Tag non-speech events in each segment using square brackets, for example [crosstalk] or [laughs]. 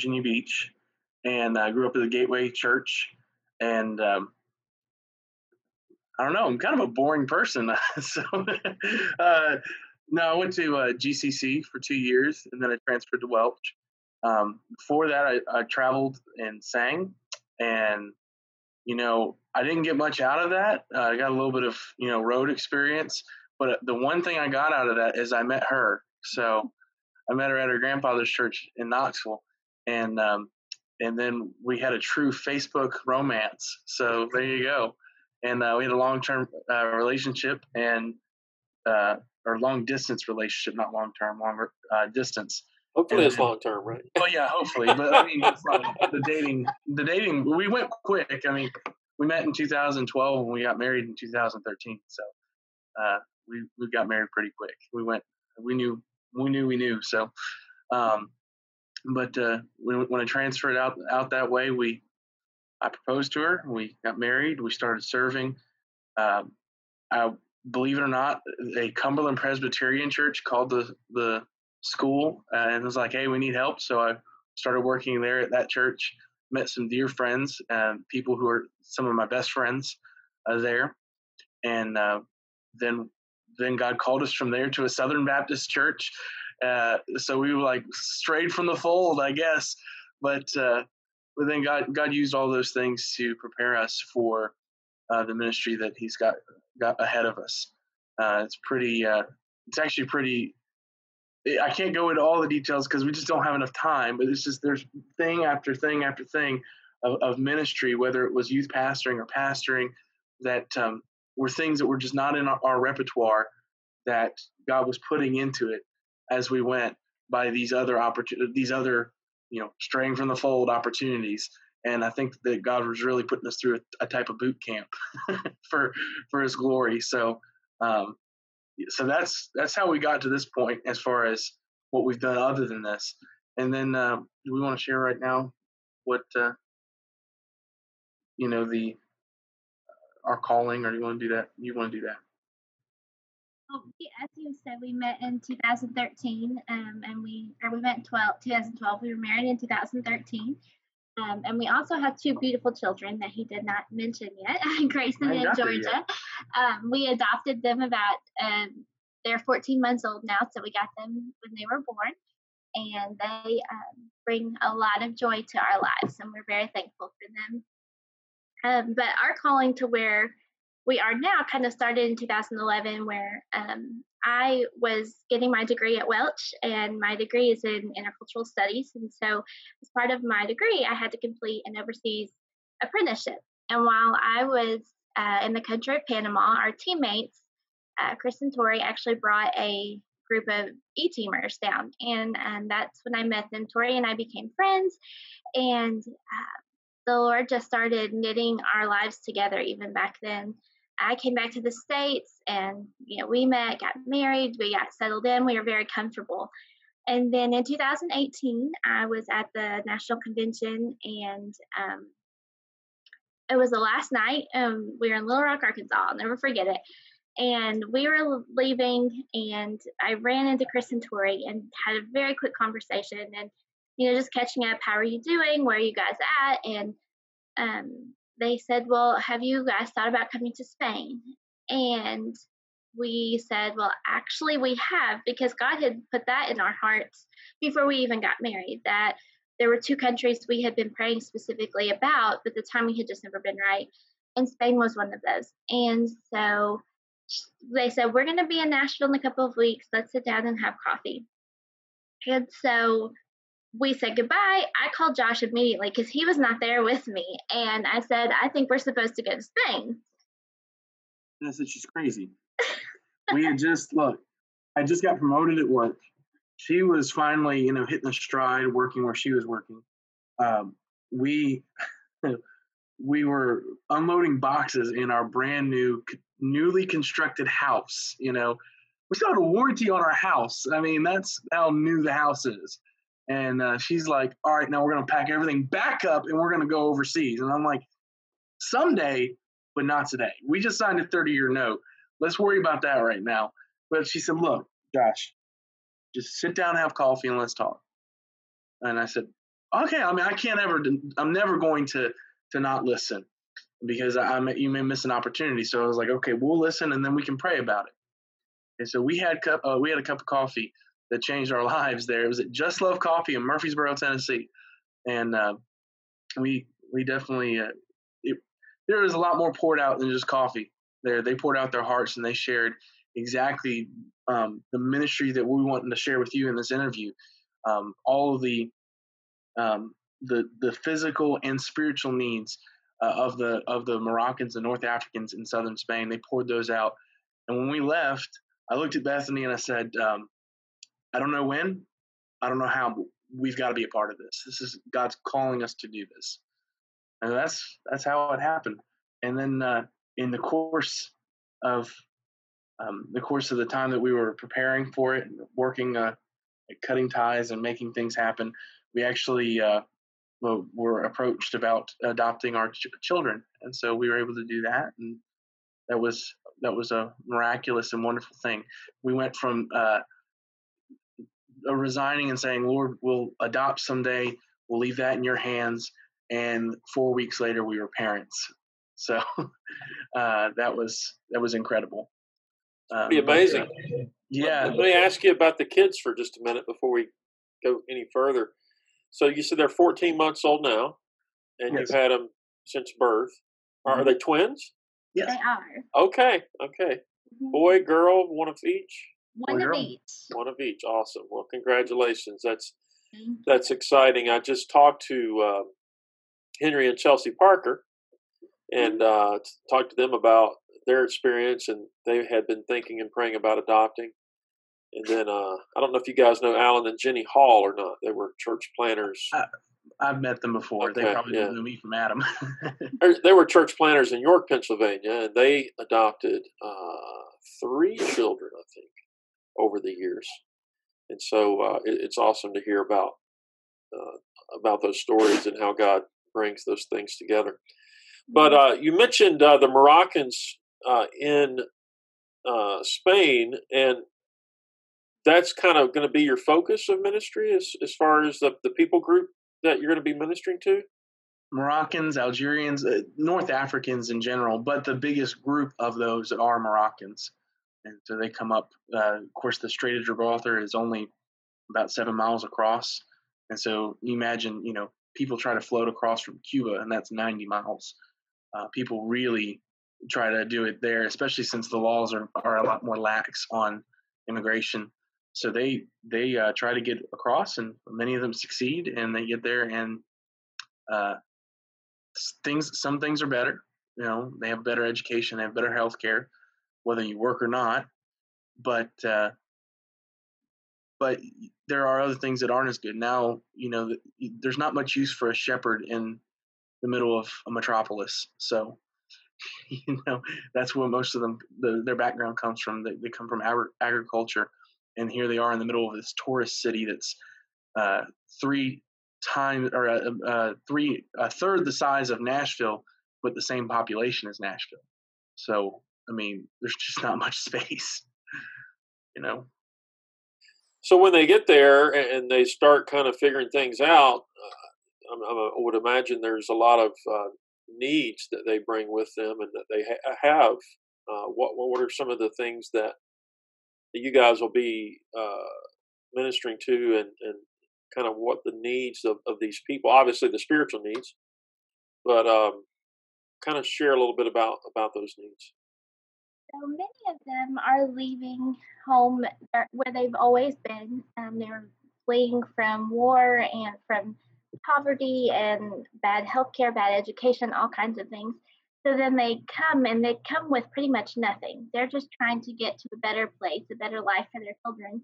Virginia Beach, and I grew up at the Gateway Church. And um, I don't know, I'm kind of a boring person. [laughs] so, uh, no, I went to uh, GCC for two years, and then I transferred to Welch. Um, before that, I, I traveled and sang, and you know, I didn't get much out of that. Uh, I got a little bit of you know road experience, but the one thing I got out of that is I met her. So I met her at her grandfather's church in Knoxville, and um, and then we had a true Facebook romance. So there you go, and uh, we had a long term uh, relationship and uh, or long distance relationship, not long term, longer uh, distance. Hopefully, and, it's long term, right? Well, yeah, hopefully, but I mean, the dating, the dating, we went quick. I mean, we met in 2012 and we got married in 2013. So uh, we we got married pretty quick. We went, we knew, we knew, we knew. So, um, but uh, when when I transferred out out that way, we I proposed to her. We got married. We started serving. Um, I believe it or not, a Cumberland Presbyterian church called the the school uh, and was like, "Hey, we need help." So I started working there at that church. Met some dear friends and people who are some of my best friends uh, there, and uh, then then God called us from there to a Southern Baptist church. Uh, so we were like strayed from the fold, I guess. But uh, but then God God used all those things to prepare us for uh, the ministry that He's got got ahead of us. it's pretty. it's actually pretty I can't go into all the details because we just don't have enough time. But it's just there's thing after thing after thing of, of ministry, whether it was youth pastoring or pastoring, that um, were things that were just not in our, our, repertoire that God was putting into it as we went by these other opportunities, these other you know straying from the fold opportunities. And I think that God was really putting us through a, a type of boot camp [laughs] for for His glory. So um, so that's that's how we got to this point as far as what we've done other than this. And then uh, do we want to share right now what uh, you know the our calling, or do you want to do that? You want to do that? As you said, we met in 2013, um, and we or we met 12, 2012. We were married in 2013. Um, and we also have two beautiful children that he did not mention yet, [laughs] Grayson and Georgia. Um, we adopted them about, um, they're 14 months old now, so we got them when they were born. And they um, bring a lot of joy to our lives, and we're very thankful for them. Um, but our calling to where we are now kind of started in 2011, where um, I was getting my degree at Welch, and my degree is in intercultural studies. And so, as part of my degree, I had to complete an overseas apprenticeship. And while I was uh, in the country of Panama, our teammates, uh, Chris and Tori, actually brought a group of e-teamers down, and and that's when I met them. Tori and I became friends, and uh, the Lord just started knitting our lives together even back then. I came back to the States and, you know, we met, got married, we got settled in, we were very comfortable. And then in 2018, I was at the national convention and um, it was the last night. Um, we were in Little Rock, Arkansas. I'll never forget it. And we were leaving, and I ran into Chris and Tori and had a very quick conversation and, you know, just catching up. How are you doing? Where are you guys at? And um, they said, Well, have you guys thought about coming to Spain? And we said, Well, actually, we have because God had put that in our hearts before we even got married that there were two countries we had been praying specifically about, but the timing had just never been right. And Spain was one of those. And so they said, We're going to be in Nashville in a couple of weeks. Let's sit down and have coffee. And so we said goodbye, I called Josh immediately because he was not there with me. And I said, I think we're supposed to go to Spain. I said, she's crazy. we had just, look, I just got promoted at work. She was finally, you know, hitting the stride, working where she was working. Um, we, [laughs] we were unloading boxes in our brand new, newly constructed house. You know, we still had a warranty on our house. I mean, that's how new the house is. And uh, she's like, all right, now we're going to pack everything back up and we're going to go overseas. And I'm like, someday, but not today. We just signed a 30 year note. Let's worry about that right now. But she said, look, Josh, just sit down, have coffee, and let's talk. And I said, okay, I mean, I can't ever, I'm never going to to not listen because I, I you may miss an opportunity. So I was like, okay, we'll listen and then we can pray about it. And so we had cup, uh, we had a cup of coffee that changed our [laughs] lives. There, it was at Just Love Coffee in Murfreesboro, Tennessee, and uh, we we definitely uh, it, there was a lot more poured out than just coffee. There, they poured out their hearts and they shared exactly um, the ministry that we wanted to share with you in this interview. Um, all of the um, the the physical and spiritual needs uh, of the of the Moroccans and North Africans in southern Spain. They poured those out, and when we left, I looked at Bethany and I said, um, "I don't know when, I don't know how, but we've got to be a part of this. This is God's calling us to do this." And that's that's how it happened. And then uh, in the course of um, the course of the time that we were preparing for it, working, uh, cutting ties and making things happen, we actually uh, were approached about adopting our ch- children, and so we were able to do that, and that was that was a miraculous and wonderful thing. We went from uh, resigning and saying, "Lord, we'll adopt someday. We'll leave that in your hands." And four weeks later, we were parents. So [laughs] uh, that was that was incredible. Um, be amazing. But, uh, yeah. Let me ask you about the kids for just a minute before we go any further. So you said they're 14 months old now, and yes. you've had them since birth. Are, mm-hmm. are they twins? Yes. They are. Okay, okay. Mm-hmm. Boy, girl, one of each. One of each. One of each. Awesome. Well, congratulations. That's mm-hmm. that's exciting. I just talked to uh, Henry and Chelsea Parker, and mm-hmm. uh, talked to them about their experience, and they had been thinking and praying about adopting. And then uh, I don't know if you guys know Alan and Jenny Hall or not. They were church planters. I, have met them before. Okay, they probably yeah. didn't me from Adam. [laughs] they were church planters in York, Pennsylvania, and they adopted uh, three children, I think, over the years. And so uh, it, it's awesome to hear about uh, about those stories and how God brings those things together. But mm-hmm. uh, you mentioned uh, the Moroccans in Spain, and that's kind of going to be your focus of ministry as, as far as the, the people group that you're going to be ministering to? Moroccans, Algerians, uh, North Africans in general, but the biggest group of those are Moroccans. And so they come up, uh, of course, the Strait of Gibraltar is only about seven miles across. And so you imagine, you know, people try to float across from Cuba, and that's 90 miles. Uh, people really try to do it there, especially since the laws are, are a lot more lax on immigration so they they uh, try to get across, and many of them succeed, and they get there, and uh, things some things are better. You know, they have better education, they have better health care, whether you work or not. But uh, but there are other things that aren't as good. Now, you know, there's not much use for a shepherd in the middle of a metropolis. So, [laughs] you know, that's where most of them, the, their background comes from. They, they come from agri- agriculture and here they are in the middle of this tourist city that's uh, three times or uh, uh, three a third the size of Nashville, with the same population as Nashville. So I mean, there's just not much [laughs] space, you know. So when they get there and they start kind of figuring things out, uh, I, I would imagine there's a lot of uh, needs that they bring with them and that they ha- have. Uh, what what are some of the things that that you guys will be uh, ministering to and, and kind of what the needs of, of these people, obviously the spiritual needs, but um, kind of share a little bit about, about those needs. So many of them are leaving home where they've always been. Um, they're fleeing from war and from poverty and bad healthcare, bad education, all kinds of things. So then they come and they come with pretty much nothing. They're just trying to get to a better place, a better life for their children.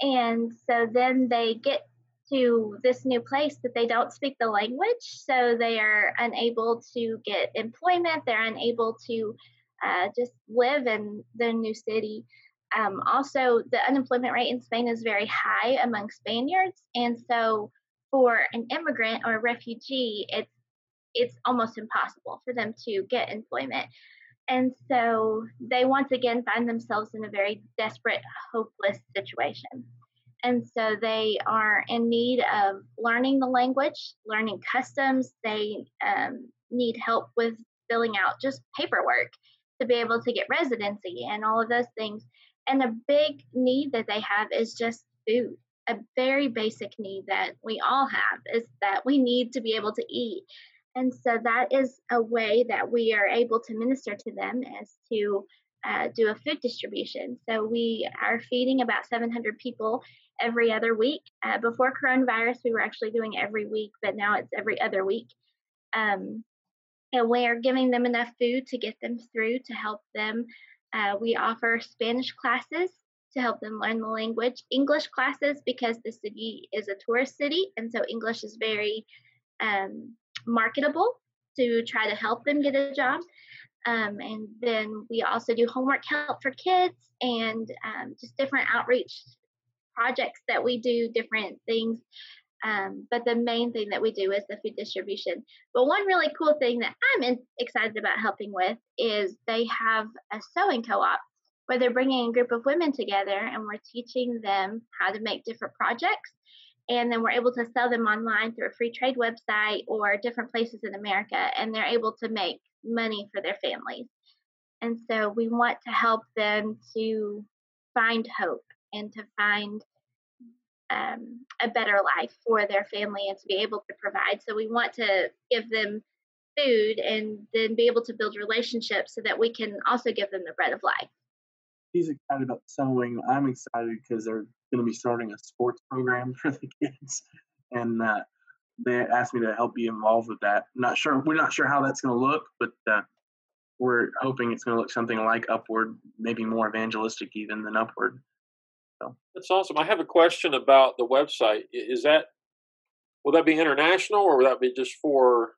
And so then they get to this new place that they don't speak the language, so they are unable to get employment. They're unable to uh, just live in the new city. Um, also, the unemployment rate in Spain is very high among Spaniards, and so for an immigrant or a refugee, it's it's almost impossible for them to get employment. And so they once again find themselves in a very desperate, hopeless situation. And so they are in need of learning the language, learning customs. They um, need help with filling out just paperwork to be able to get residency and all of those things. And a big need that they have is just food. A very basic need that we all have is that we need to be able to eat. And so that is a way that we are able to minister to them is to uh, do a food distribution. So we are feeding about 700 people every other week. Uh, before coronavirus, we were actually doing every week, but now it's every other week. Um, and we are giving them enough food to get them through to help them. Uh, we offer Spanish classes to help them learn the language, English classes because the city is a tourist city, and so English is very um, marketable to try to help them get a job. Um, and then we also do homework help for kids and um, just different outreach projects that we do, different things. Um, but the main thing that we do is the food distribution. But one really cool thing that I'm in, excited about helping with is they have a sewing co op where they're bringing a group of women together and we're teaching them how to make different projects and then we're able to sell them online through a free trade website or different places in America, and they're able to make money for their families. And so we want to help them to find hope and to find um, a better life for their family and to be able to provide. So we want to give them food and then be able to build relationships so that we can also give them the bread of life. He's excited about sewing. I'm excited because they're going to be starting a sports program [laughs] for the kids, and uh, they asked me to help be involved with that. not sure we're not sure how that's going to look, but uh, we're hoping it's going to look something like Upward, maybe more evangelistic even than Upward. So that's awesome. I have a question about the website. Is that will that be international or will that be just for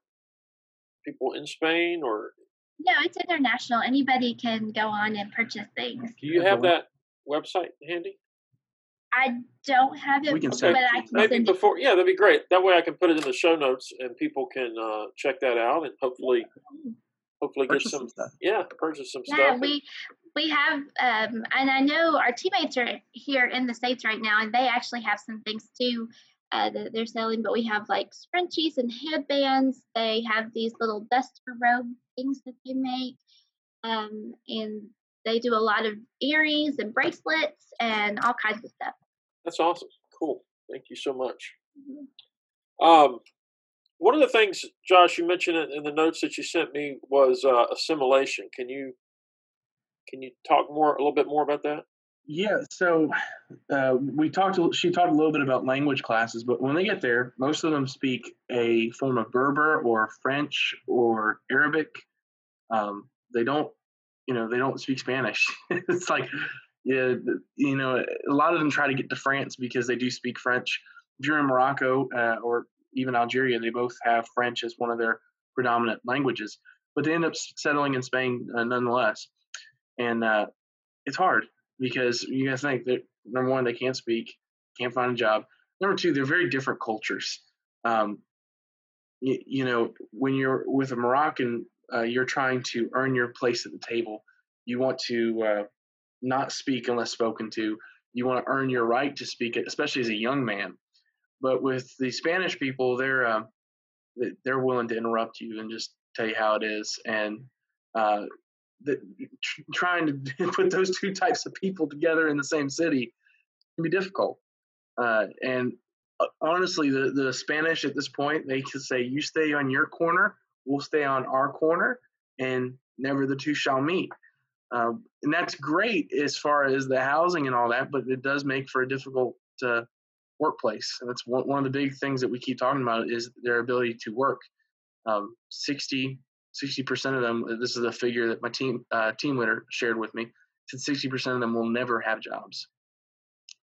people in Spain or? No, it's international. Anybody can go on and purchase things. Do you have that website handy? I don't have it, we can but I can maybe before. Yeah, that'd be great. That way, I can put it in the show notes, and people can uh, check that out, and hopefully, hopefully purchase get some, stuff. Yeah, purchase some yeah, stuff. Yeah, we we have, um, and I know our teammates are here in the states right now, and they actually have some things too. Uh, that they're selling, but we have like scrunchies and headbands. They have these little duster robe things that they make, um, and they do a lot of earrings and bracelets and all kinds of stuff. That's awesome. Cool. Thank you so much. Mm-hmm. Um, one of the things, Josh, you mentioned in the notes that you sent me was uh, assimilation. Can you can you talk more a little bit more about that? Yeah. So uh, we talked. She talked a little bit about language classes, but when they get there, most of them speak a form of Berber or French or Arabic. Um, they don't, you know, they don't speak Spanish. [laughs] it's like yeah, you know, a lot of them try to get to France because they do speak French. If you're in Morocco uh, or even Algeria, they both have French as one of their predominant languages, but they end up settling in Spain uh, nonetheless. And uh, it's hard because you guys think that number one, they can't speak, can't find a job. Number two, they're very different cultures. Um, you, you, know, when you're with a Moroccan, uh, you're trying to earn your place at the table. You want to uh, not speak unless spoken to. You want to earn your right to speak, especially as a young man. But with the Spanish people, they're uh, they're willing to interrupt you and just tell you how it is, and uh, the, trying to [laughs] put those two types of people together in the same city can be difficult. Uh, and uh, honestly, the the Spanish at this point they can say, "You stay on your corner, we'll stay on our corner, and never the two shall meet." Um, and that's great as far as the housing and all that, but it does make for a difficult uh, workplace. And that's one, one of the big things that we keep talking about is their ability to work. Um, 60 percent of them. This is a figure that my team uh, team leader shared with me. Said sixty percent of them will never have jobs.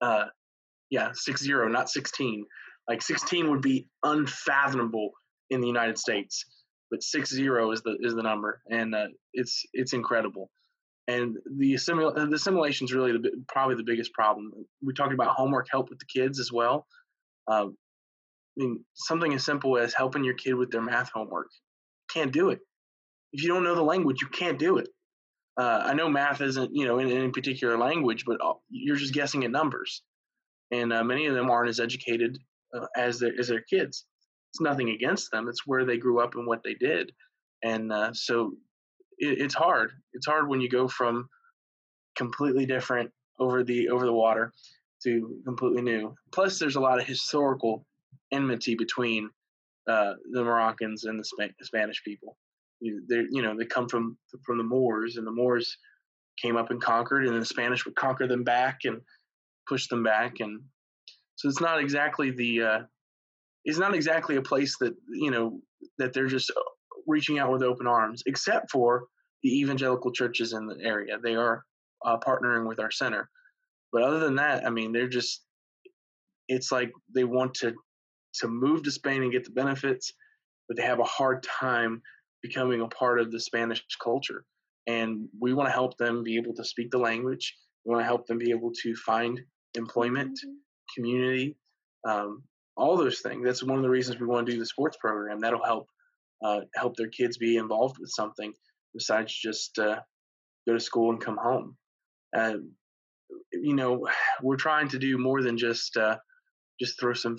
Uh, yeah, six zero, not sixteen. Like sixteen would be unfathomable in the United States, but six zero is the is the number, and uh, it's it's incredible and the assimil- the assimilation is really the, probably the biggest problem. We talked about homework help with the kids as well. Uh, I mean, something as simple as helping your kid with their math homework. Can't do it. If you don't know the language, you can't do it. Uh, I know math isn't, you know, in any particular language, but uh, you're just guessing at numbers. and uh, many of them aren't as educated uh, as their as their kids. It's nothing against them. It's where they grew up and what they did, and uh, so it, it's hard. It's hard when you go from completely different over the over the water to completely new. Plus, there's a lot of historical enmity between uh, the Moroccans and the Sp- Spanish people. They, you know, they come from from the Moors, and the Moors came up and conquered, and the Spanish would conquer them back and push them back, and so it's not exactly the uh, it's not exactly a place that you know that they're just reaching out with open arms, except for the evangelical churches in the area. They are uh, partnering with our center, but other than that, I mean, they're just it's like they want to to move to Spain and get the benefits, but they have a hard time becoming a part of the Spanish culture. And we want to help them be able to speak the language. We want to help them be able to find employment, mm-hmm. community, um, all those things. That's one of the reasons we want to do the sports program. That'll help uh, help their kids be involved with something besides just uh, go to school and come home. Uh, you know, [sighs] we're trying to do more than just uh, just throw some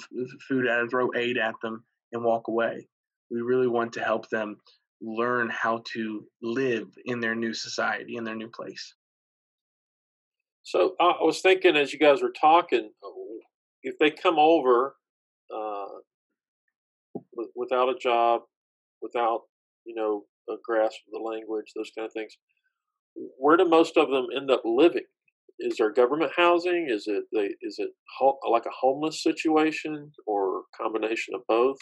food at them, throw aid at them, and walk away. We really want to help them learn how to live in their new society, in their new place. So I was thinking as you guys were talking, if they come over uh, without a job, without you know a grasp of the language, those kind of things, where do most of them end up living? is there government housing? Is it they, is it ho- like a homeless situation or combination of both?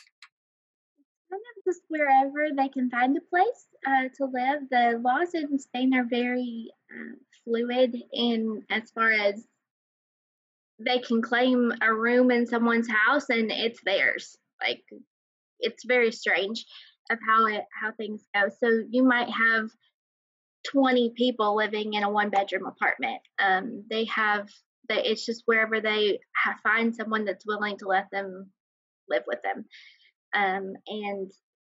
Kind of just wherever they can find a place uh, to live. The laws in Spain are very uh, fluid in as far as they can claim a room in someone's house and it's theirs. Like it's very strange of how it how things go. So you might have 20 people living in a one bedroom apartment. Um, they have that it's just wherever they have, find someone that's willing to let them live with them. Um, and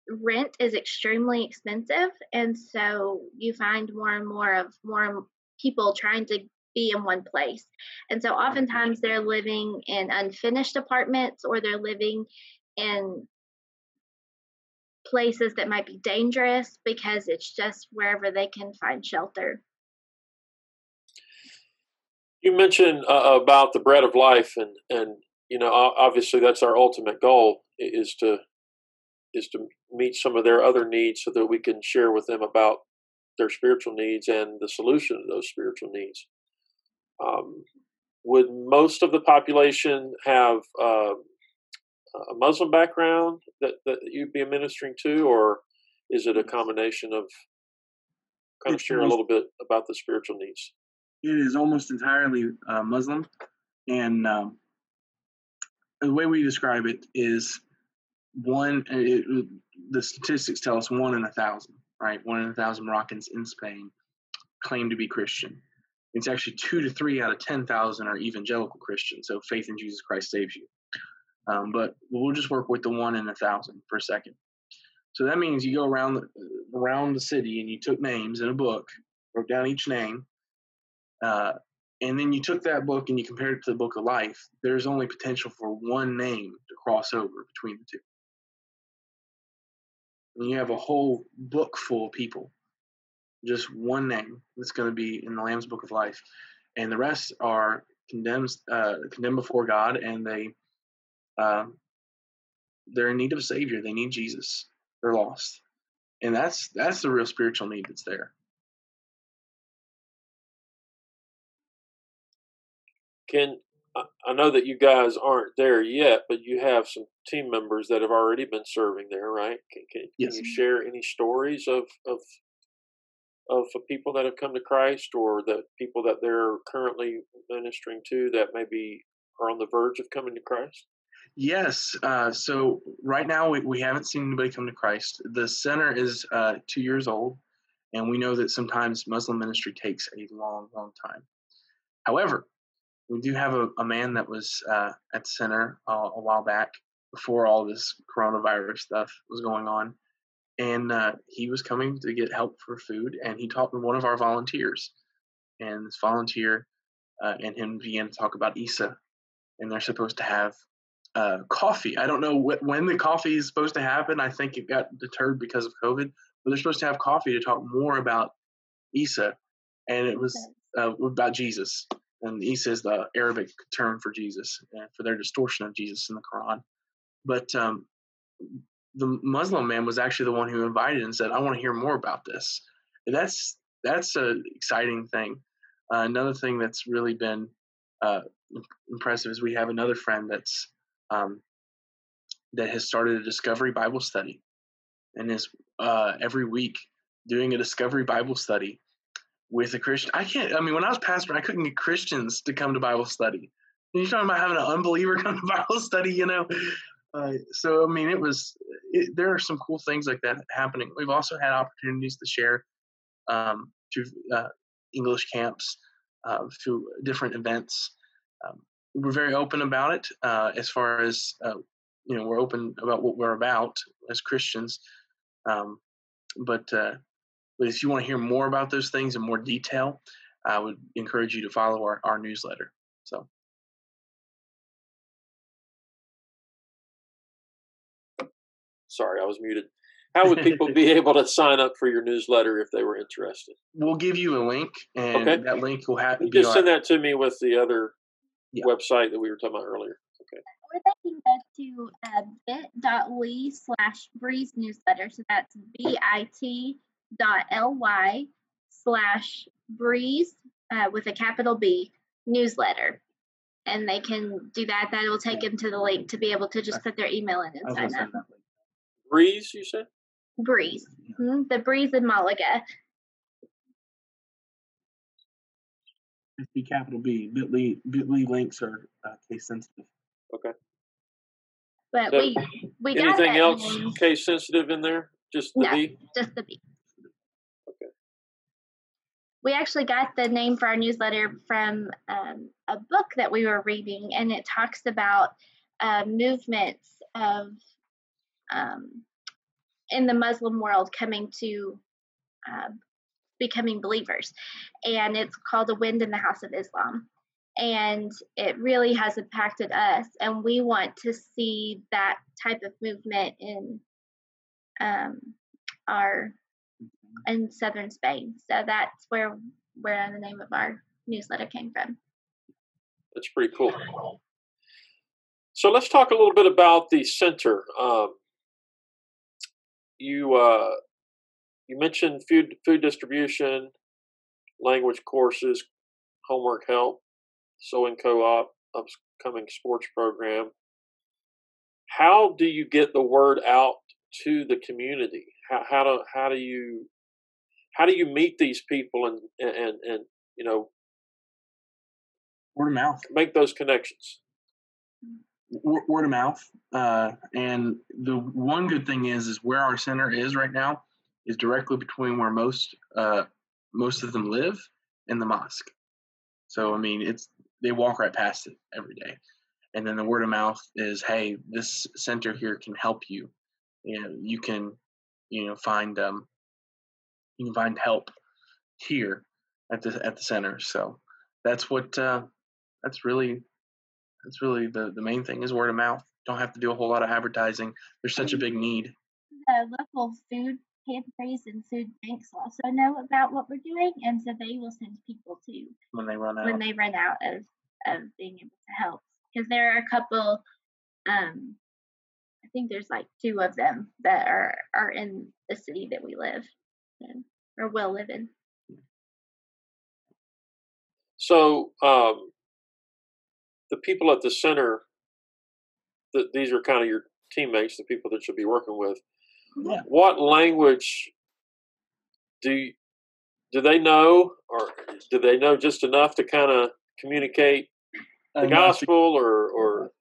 rent is extremely expensive, and so you find more and more of more people trying to be in one place. And so oftentimes they're living in unfinished apartments or they're living in places that might be dangerous because it's just wherever they can find shelter. You mentioned uh, about the bread of life, and and you know obviously that's our ultimate goal is to is to meet some of their other needs so that we can share with them about their spiritual needs and the solution to those spiritual needs. Um, would most of the population have uh, a Muslim background that, that you'd be administering to, or is it a combination of kind of share a little bit about the spiritual needs? It is almost entirely uh, Muslim, and um, the way we describe it is one. Uh, it, the statistics tell us one in a thousand, right? One in a thousand Moroccans in Spain claim to be Christian. It's actually two to three out of ten thousand are evangelical Christians, so faith in Jesus Christ saves you. Um, but we'll just work with the one in a thousand for a second. So that means you go around the, around the city and you took names in a book, wrote down each name, uh, and then you took that book and you compared it to the book of life. There's only potential for one name to cross over between the two. And you have a whole book full of people, just one name that's going to be in the Lamb's Book of Life, and the rest are condemned, uh, condemned before God, and they um, they're in need of a savior. They need Jesus. They're lost, and that's that's the real spiritual need that's there. Can I know that you guys aren't there yet, but you have some team members that have already been serving there, right? Can, can, yes. can you share any stories of of of people that have come to Christ, or that people that they're currently ministering to that maybe are on the verge of coming to Christ? Yes. Uh, so right now we, we haven't seen anybody come to Christ. The center is uh, two years old, and we know that sometimes Muslim ministry takes a long, long time. However, we do have a, a man that was uh, at the center a while back before all this coronavirus stuff was going on, and uh, he was coming to get help for food, and he talked with one of our volunteers, and this volunteer uh, and him began to talk about Isa and they're supposed to have uh, coffee. I don't know wh- when the coffee is supposed to happen. I think it got deterred because of COVID, but they're supposed to have coffee to talk more about Isa, and it was uh, about Jesus. And Isa is the Arabic term for Jesus, and for their distortion of Jesus in the Quran. But um, the Muslim man was actually the one who invited and said, "I want to hear more about this." And that's that's an exciting thing. Uh, another thing that's really been uh, impressive is we have another friend that's um, that has started a Discovery Bible study, and is uh, every week doing a Discovery Bible study with a Christian. I can't. I mean, when I was pastor, I couldn't get Christians to come to Bible study. You're talking about having an unbeliever [laughs] come to Bible study, you know. Uh, so I mean, it was. It, there are some cool things like that happening. We've also had opportunities to share um, through uh, English camps, uh, through different events. Um, we're very open about it uh, as far as uh, you know. We're open about what we're about as Christians. Um, but uh, but if you want to hear more about those things in more detail, I would encourage you to follow our, our newsletter. So. Sorry, I was muted. How would people [laughs] be able to sign up for your newsletter if they were interested? We'll give you a link, and Okay. that link will have Just send that to me with the other Yeah. website that we were talking about earlier. Okay. Or they can go to uh, bit.ly slash breeze newsletter. So that's bit dot ly slash breeze uh, with a capital B newsletter. And they can do that. That will take them to the link to be able to just put their email in and sign up. send that link. Breeze, you said? Breeze. Mhm, The Breeze in Malaga. It's be capital B. Bitly Bitly links are uh, case sensitive. Okay. But So, we we got Anything else name, case sensitive in there? Just the No. B? just the B. Okay. We actually got the name for our newsletter from um, a book that we were reading, and it talks about uh, movements of um, in the Muslim world coming to uh, becoming believers, and it's called "A Wind in the House of Islam." And it really has impacted us, and we want to see that type of movement in um, our in southern Spain. So that's where where the name of our newsletter came from. That's pretty cool. So let's talk a little bit about the center. Um, you uh, you mentioned food food distribution, language courses, homework help, sewing co-op, upcoming sports program. How do you get the word out to the community? How how do how do you how do you meet these people and and and you know Word of mouth. make those connections? Word of mouth. Uh, and the one good thing is, is where our center is right now is directly between where most uh, most of them live and the mosque. So I mean, it's they walk right past it every day. And then the word of mouth is, hey, this center here can help you. You know, you can, you know, find um, you can find help here at the at the center. So that's what uh, that's really that's really the the main thing is word of mouth. Don't have to do a whole lot of advertising. There's such a big need. The local food pantries and food banks also know about what we're doing, and so they will send people to when they run out. when they run out of of being able to help. Because there are a couple, um, I think there's like two of them that are are in the city that we live in or will live in. So um, the people at the center, th- these are kind of your teammates, the people that you'll be working with. Yeah. What language do do they know, or do they know just enough to kind of communicate the Uh, no, gospel, or or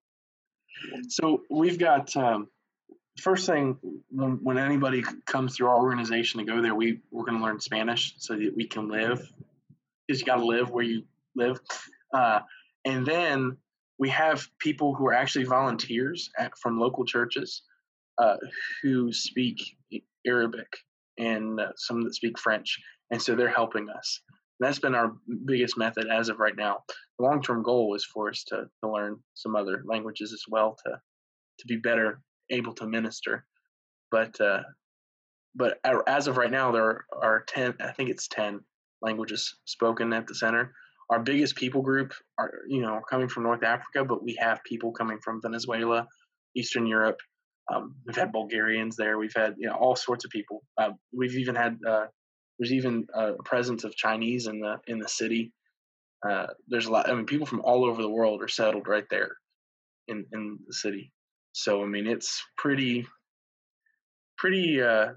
So we've got um, first thing when, when anybody comes through our organization to go there, we we're going to learn Spanish so that we can live. Because you got to live where you live, uh, and then we have people who are actually volunteers at, from local churches uh, who speak Arabic and uh, some that speak French, and so they're helping us. that's been our biggest method as of right now. The long term goal is for us to, to learn some other languages as well to to be better able to minister. But uh, but as of right now, there are ten. I think it's ten languages spoken at the center. Our biggest people group are you know coming from North Africa, but we have people coming from Venezuela, Eastern Europe. Um, we've had Bulgarians there. We've had you know all sorts of people. Uh, we've even had uh, there's even a presence of Chinese in the in the city. Uh, there's a lot. I mean, people from all over the world are settled right there in in the city. So I mean, it's pretty pretty. Uh,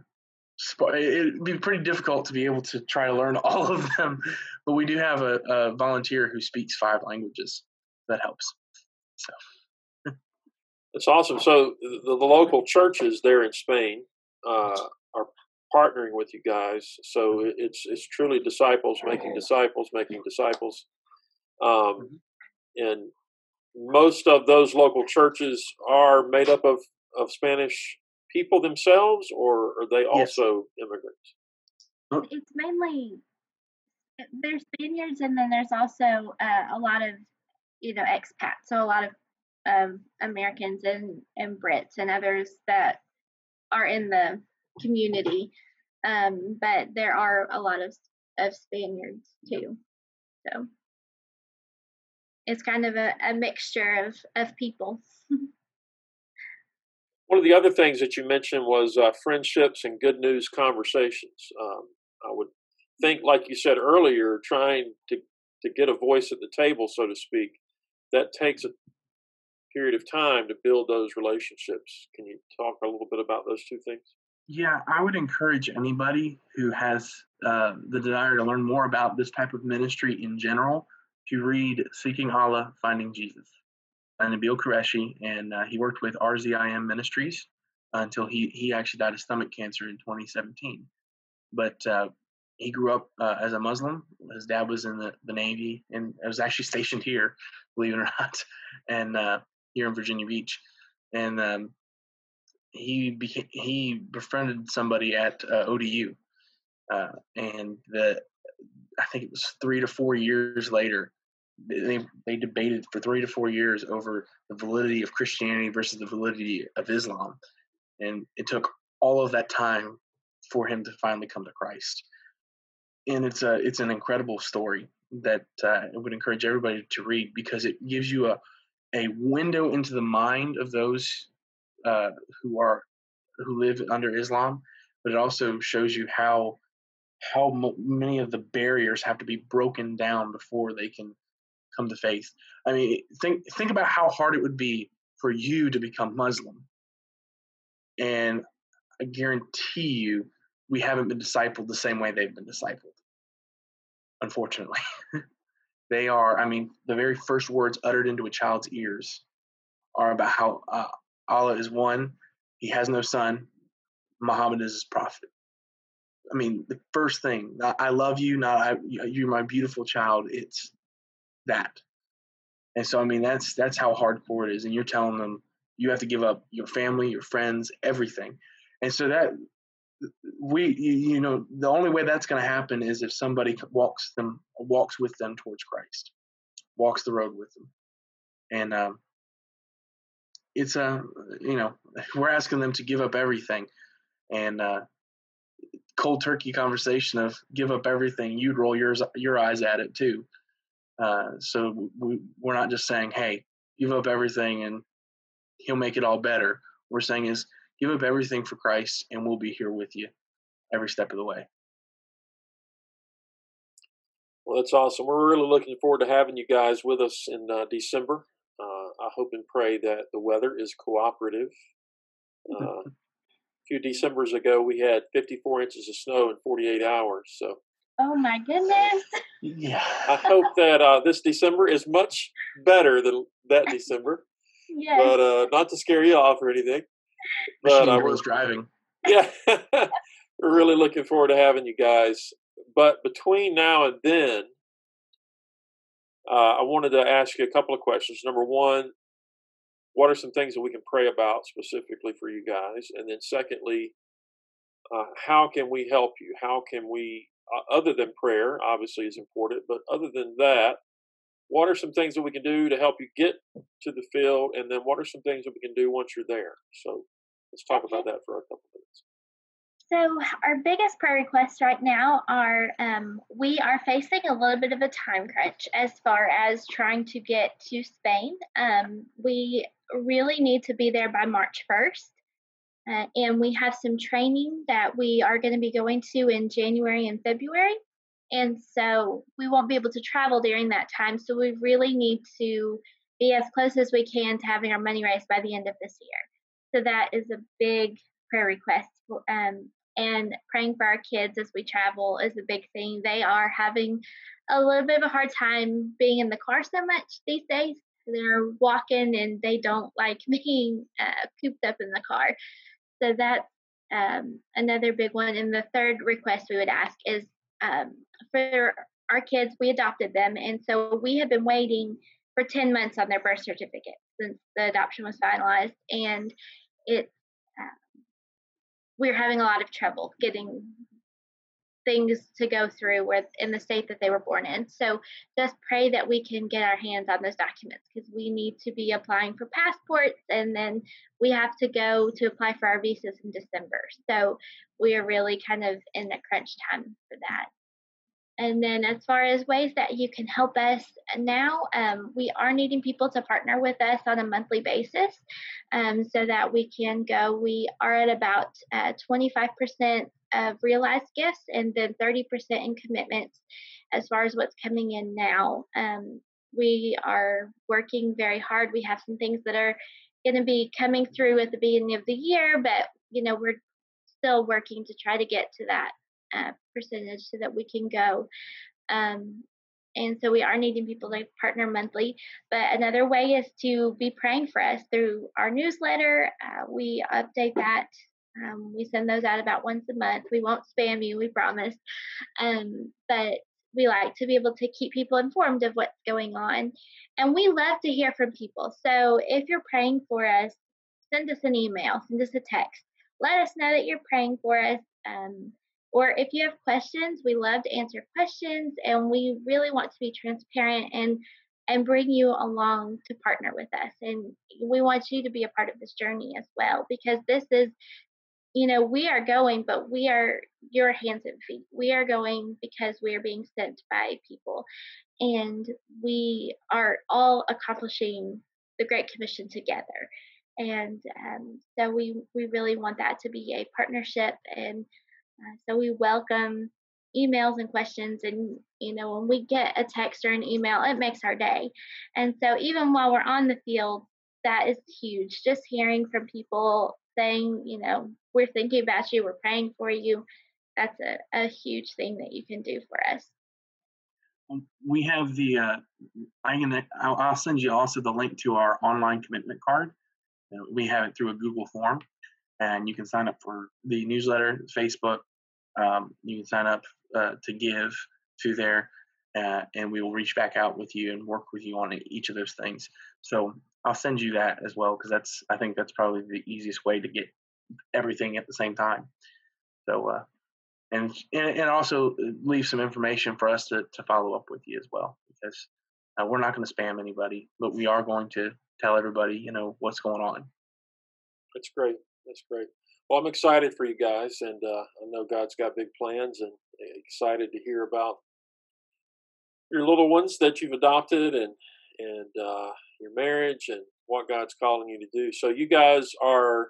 it'd be pretty difficult to be able to try to learn [laughs] all of them, but we do have a, a volunteer who speaks five languages. That helps. So. That's awesome. So the, the local churches there in Spain uh, are partnering with you guys. So it's it's truly disciples making disciples making disciples, um, mm-hmm. and most of those local churches are made up of of Spanish people themselves, or are they also yes. immigrants? It's mainly there's Spaniards, and then there's also uh, a lot of you know expats. So a lot of um, Americans and and Brits and others that are in the community. Um, but there are a lot of of Spaniards too. So it's kind of a, a mixture of of people. [laughs] One of the other things that you mentioned was uh, friendships and good news conversations. Um, I would think, like you said earlier, trying to to get a voice at the table, so to speak, that takes a period of time to build those relationships. Can you talk a little bit about those two things? Yeah, I would encourage anybody who has uh, the desire to learn more about this type of ministry in general to read Seeking Allah, Finding Jesus by Nabeel Qureshi, and uh, he worked with RZIM Ministries until he, he actually died of stomach cancer in 2017. But uh, he grew up uh, as a Muslim. His dad was in the, the Navy and was actually stationed here, believe it or [laughs] not, and uh, here in Virginia Beach. And um, he he befriended somebody at uh, ODU, uh, and the I think it was three to four years later, they they debated for three to four years over the validity of Christianity versus the validity of Islam, and it took all of that time for him to finally come to Christ. And it's a it's an incredible story that uh, I would encourage everybody to read because it gives you a a window into the mind of those uh, who are who live under Islam, but it also shows you how how m- many of the barriers have to be broken down before they can come to faith. I mean, think think about how hard it would be for you to become Muslim, and I guarantee you, we haven't been discipled the same way they've been discipled. Unfortunately, [laughs] they are. I mean, the very first words uttered into a child's ears are about how uh, Allah is one, He has no son, Muhammad is his prophet. I mean, the first thing, I love you, not I, you're my beautiful child. It's that. And so, I mean, that's that's how hardcore it is. And you're telling them you have to give up your family, your friends, everything. And so that we, you know, the only way that's going to happen is if somebody walks them, walks with them towards Christ, walks the road with them. And um, it's a you know [laughs] we're asking them to give up everything. And uh, cold turkey conversation of give up everything you'd roll yours your eyes at it too. Uh, so we, we're not just saying hey give up everything and he'll make it all better. We're saying is give up everything for christ and we'll be here with you every step of the way well that's awesome we're really looking forward to having you guys with us in uh, december I hope and pray that the weather is cooperative. [laughs] Uh, a few December's ago, we had 54 inches of snow in 48 hours. So, oh my goodness! Yeah, I hope that uh, this December is much better than that December. [laughs] yes. But uh, not to scare you off or anything. But I was driving. Yeah, [laughs] we're really looking forward to having you guys. But between now and then, uh, I wanted to ask you a couple of questions. Number one, what are some things that we can pray about specifically for you guys? And then secondly, uh, how can we help you? How can we uh, other than prayer, obviously, is important. But other than that, what are some things that we can do to help you get to the field? And then what are some things that we can do once you're there? So let's talk about that for a couple minutes. So our biggest prayer requests right now are um, we are facing a little bit of a time crunch as far as trying to get to Spain. Um, we really need to be there by March 1st. Uh, and we have some training that we are going to be going to in January and February. And so we won't be able to travel during that time. So we really need to be as close as we can to having our money raised by the end of this year. So that is a big prayer request. Um, and praying for our kids as we travel is a big thing. They are having a little bit of a hard time being in the car so much these days. They're walking and they don't [laughs] like being uh, cooped up in the car. So that's um, another big one. And the third request we would ask is um, for our kids, we adopted them. And so we have been waiting for 10 months on their birth certificate since the adoption was finalized. And it's, uh, we're having a lot of trouble getting things to go through with in the state that they were born in. So just pray that we can get our hands on those documents because we need to be applying for passports and then we have to go to apply for our visas in December. So we are really kind of in the crunch time for that. And then, as far as ways that you can help us now, um, we are needing people to partner with us on a monthly basis um, so that we can go. We are at about uh, 25% of realized gifts and then 30% in commitments as far as what's coming in now. Um, we are working very hard. We have some things that are going to be coming through at the beginning of the year, but you know we're still working to try to get to that uh, percentage so that we can go. Um, and so we are needing people to partner monthly. But another way is to be praying for us through our newsletter. Uh, we update that. Um, we send those out about once a month. We won't spam you, we promise. Um, but we like to be able to keep people informed of what's going on. And we love to hear from people. So if you're praying for us, send us an email, send us a text. Let us know that you're praying for us. Um, or if you have questions, we love to answer questions and we really want to be transparent and and bring you along to partner with us. And we want you to be a part of this journey as well because this is you know, we are going, but we are your hands and feet. We are going because we are being sent by people. And we are all accomplishing the Great Commission together. And um, so we, we really want that to be a partnership and uh, so we welcome emails and questions and you know when we get a text or an email it makes our day. And so even while we're on the field that is huge. Just hearing from people saying you know we're thinking about you we're praying for you that's a, a huge thing that you can do for us. Um, we have the uh, i'm gonna I'll, I'll, send you also the link to our online commitment card. We have it through a google form and you can sign up for the newsletter, Facebook. Um, you can sign up uh, to give to there, uh, and we will reach back out with you and work with you on each of those things. So I'll send you that as well because that's I think that's probably the easiest way to get everything at the same time. So uh, and and also leave some information for us to to follow up with you as well because uh, we're not going to spam anybody, but we are going to tell everybody you know what's going on. That's great. That's great. Well, I'm excited for you guys, and uh, I know God's got big plans, and excited to hear about your little ones that you've adopted, and and uh, your marriage, and what God's calling you to do. So you guys are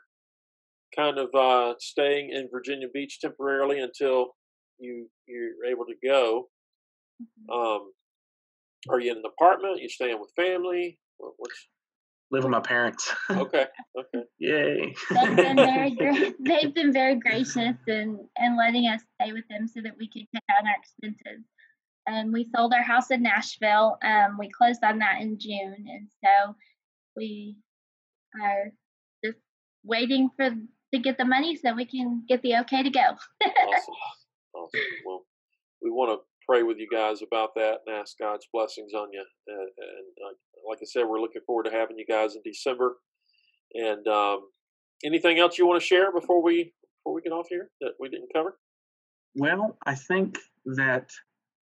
kind of uh, staying in Virginia Beach temporarily until you you're able to go. Mm-hmm. Um, are you in an apartment? Are you staying with family? What's live with my parents. [laughs] okay. Okay. Yay. They've been very [laughs] they've been very gracious and and letting us stay with them so that we could cut down our expenses. And we sold our house in Nashville. Um, we closed on that in June, and so we are just waiting for to get the money so we can get the okay to go. [laughs] awesome. Awesome. Well, we want to pray with you guys about that and ask God's blessings on you. And, and uh, like I said, we're looking forward to having you guys in December. And um, anything else you want to share before we before we get off here that we didn't cover? well, I think that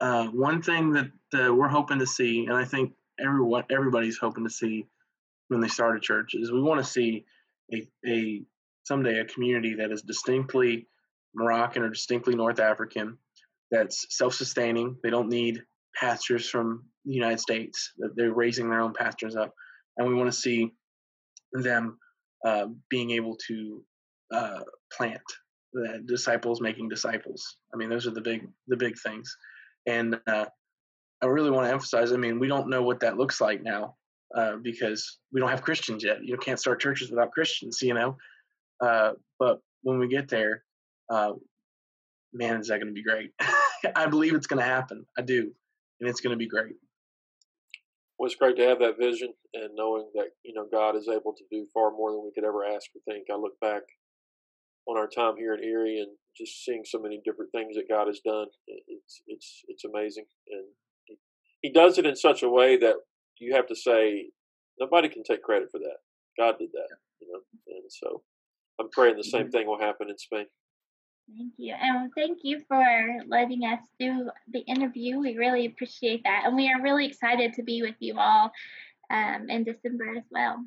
uh, one thing that uh, we're hoping to see, and I think everyone everybody's hoping to see when they start a church, is we want to see a, a someday a community that is distinctly Moroccan or distinctly North African, that's self-sustaining. They don't need pastors from the United States. They're raising their own pastors up, and we want to see them uh, being able to uh, plant the disciples making disciples. I mean, those are the big the big things, and uh, I really want to emphasize. I mean, we don't know what that looks like now uh, because we don't have Christians yet. You can't start churches without Christians, you know. Uh, but when we get there, uh, man, is that going to be great? [laughs] I believe it's going to happen. I do, and it's going to be great. Well, it's great to have that vision and knowing that you know God is able to do far more than we could ever ask or think. I look back on our time here in Erie and just seeing so many different things that God has done. It's it's it's amazing, and he, he does it in such a way that you have to say nobody can take credit for that. God did that, you know, and so I'm praying the same mm-hmm. thing will happen in Spain. Thank you. And thank you for letting us do the interview. We really appreciate that. And we are really excited to be with you all um, in December as well.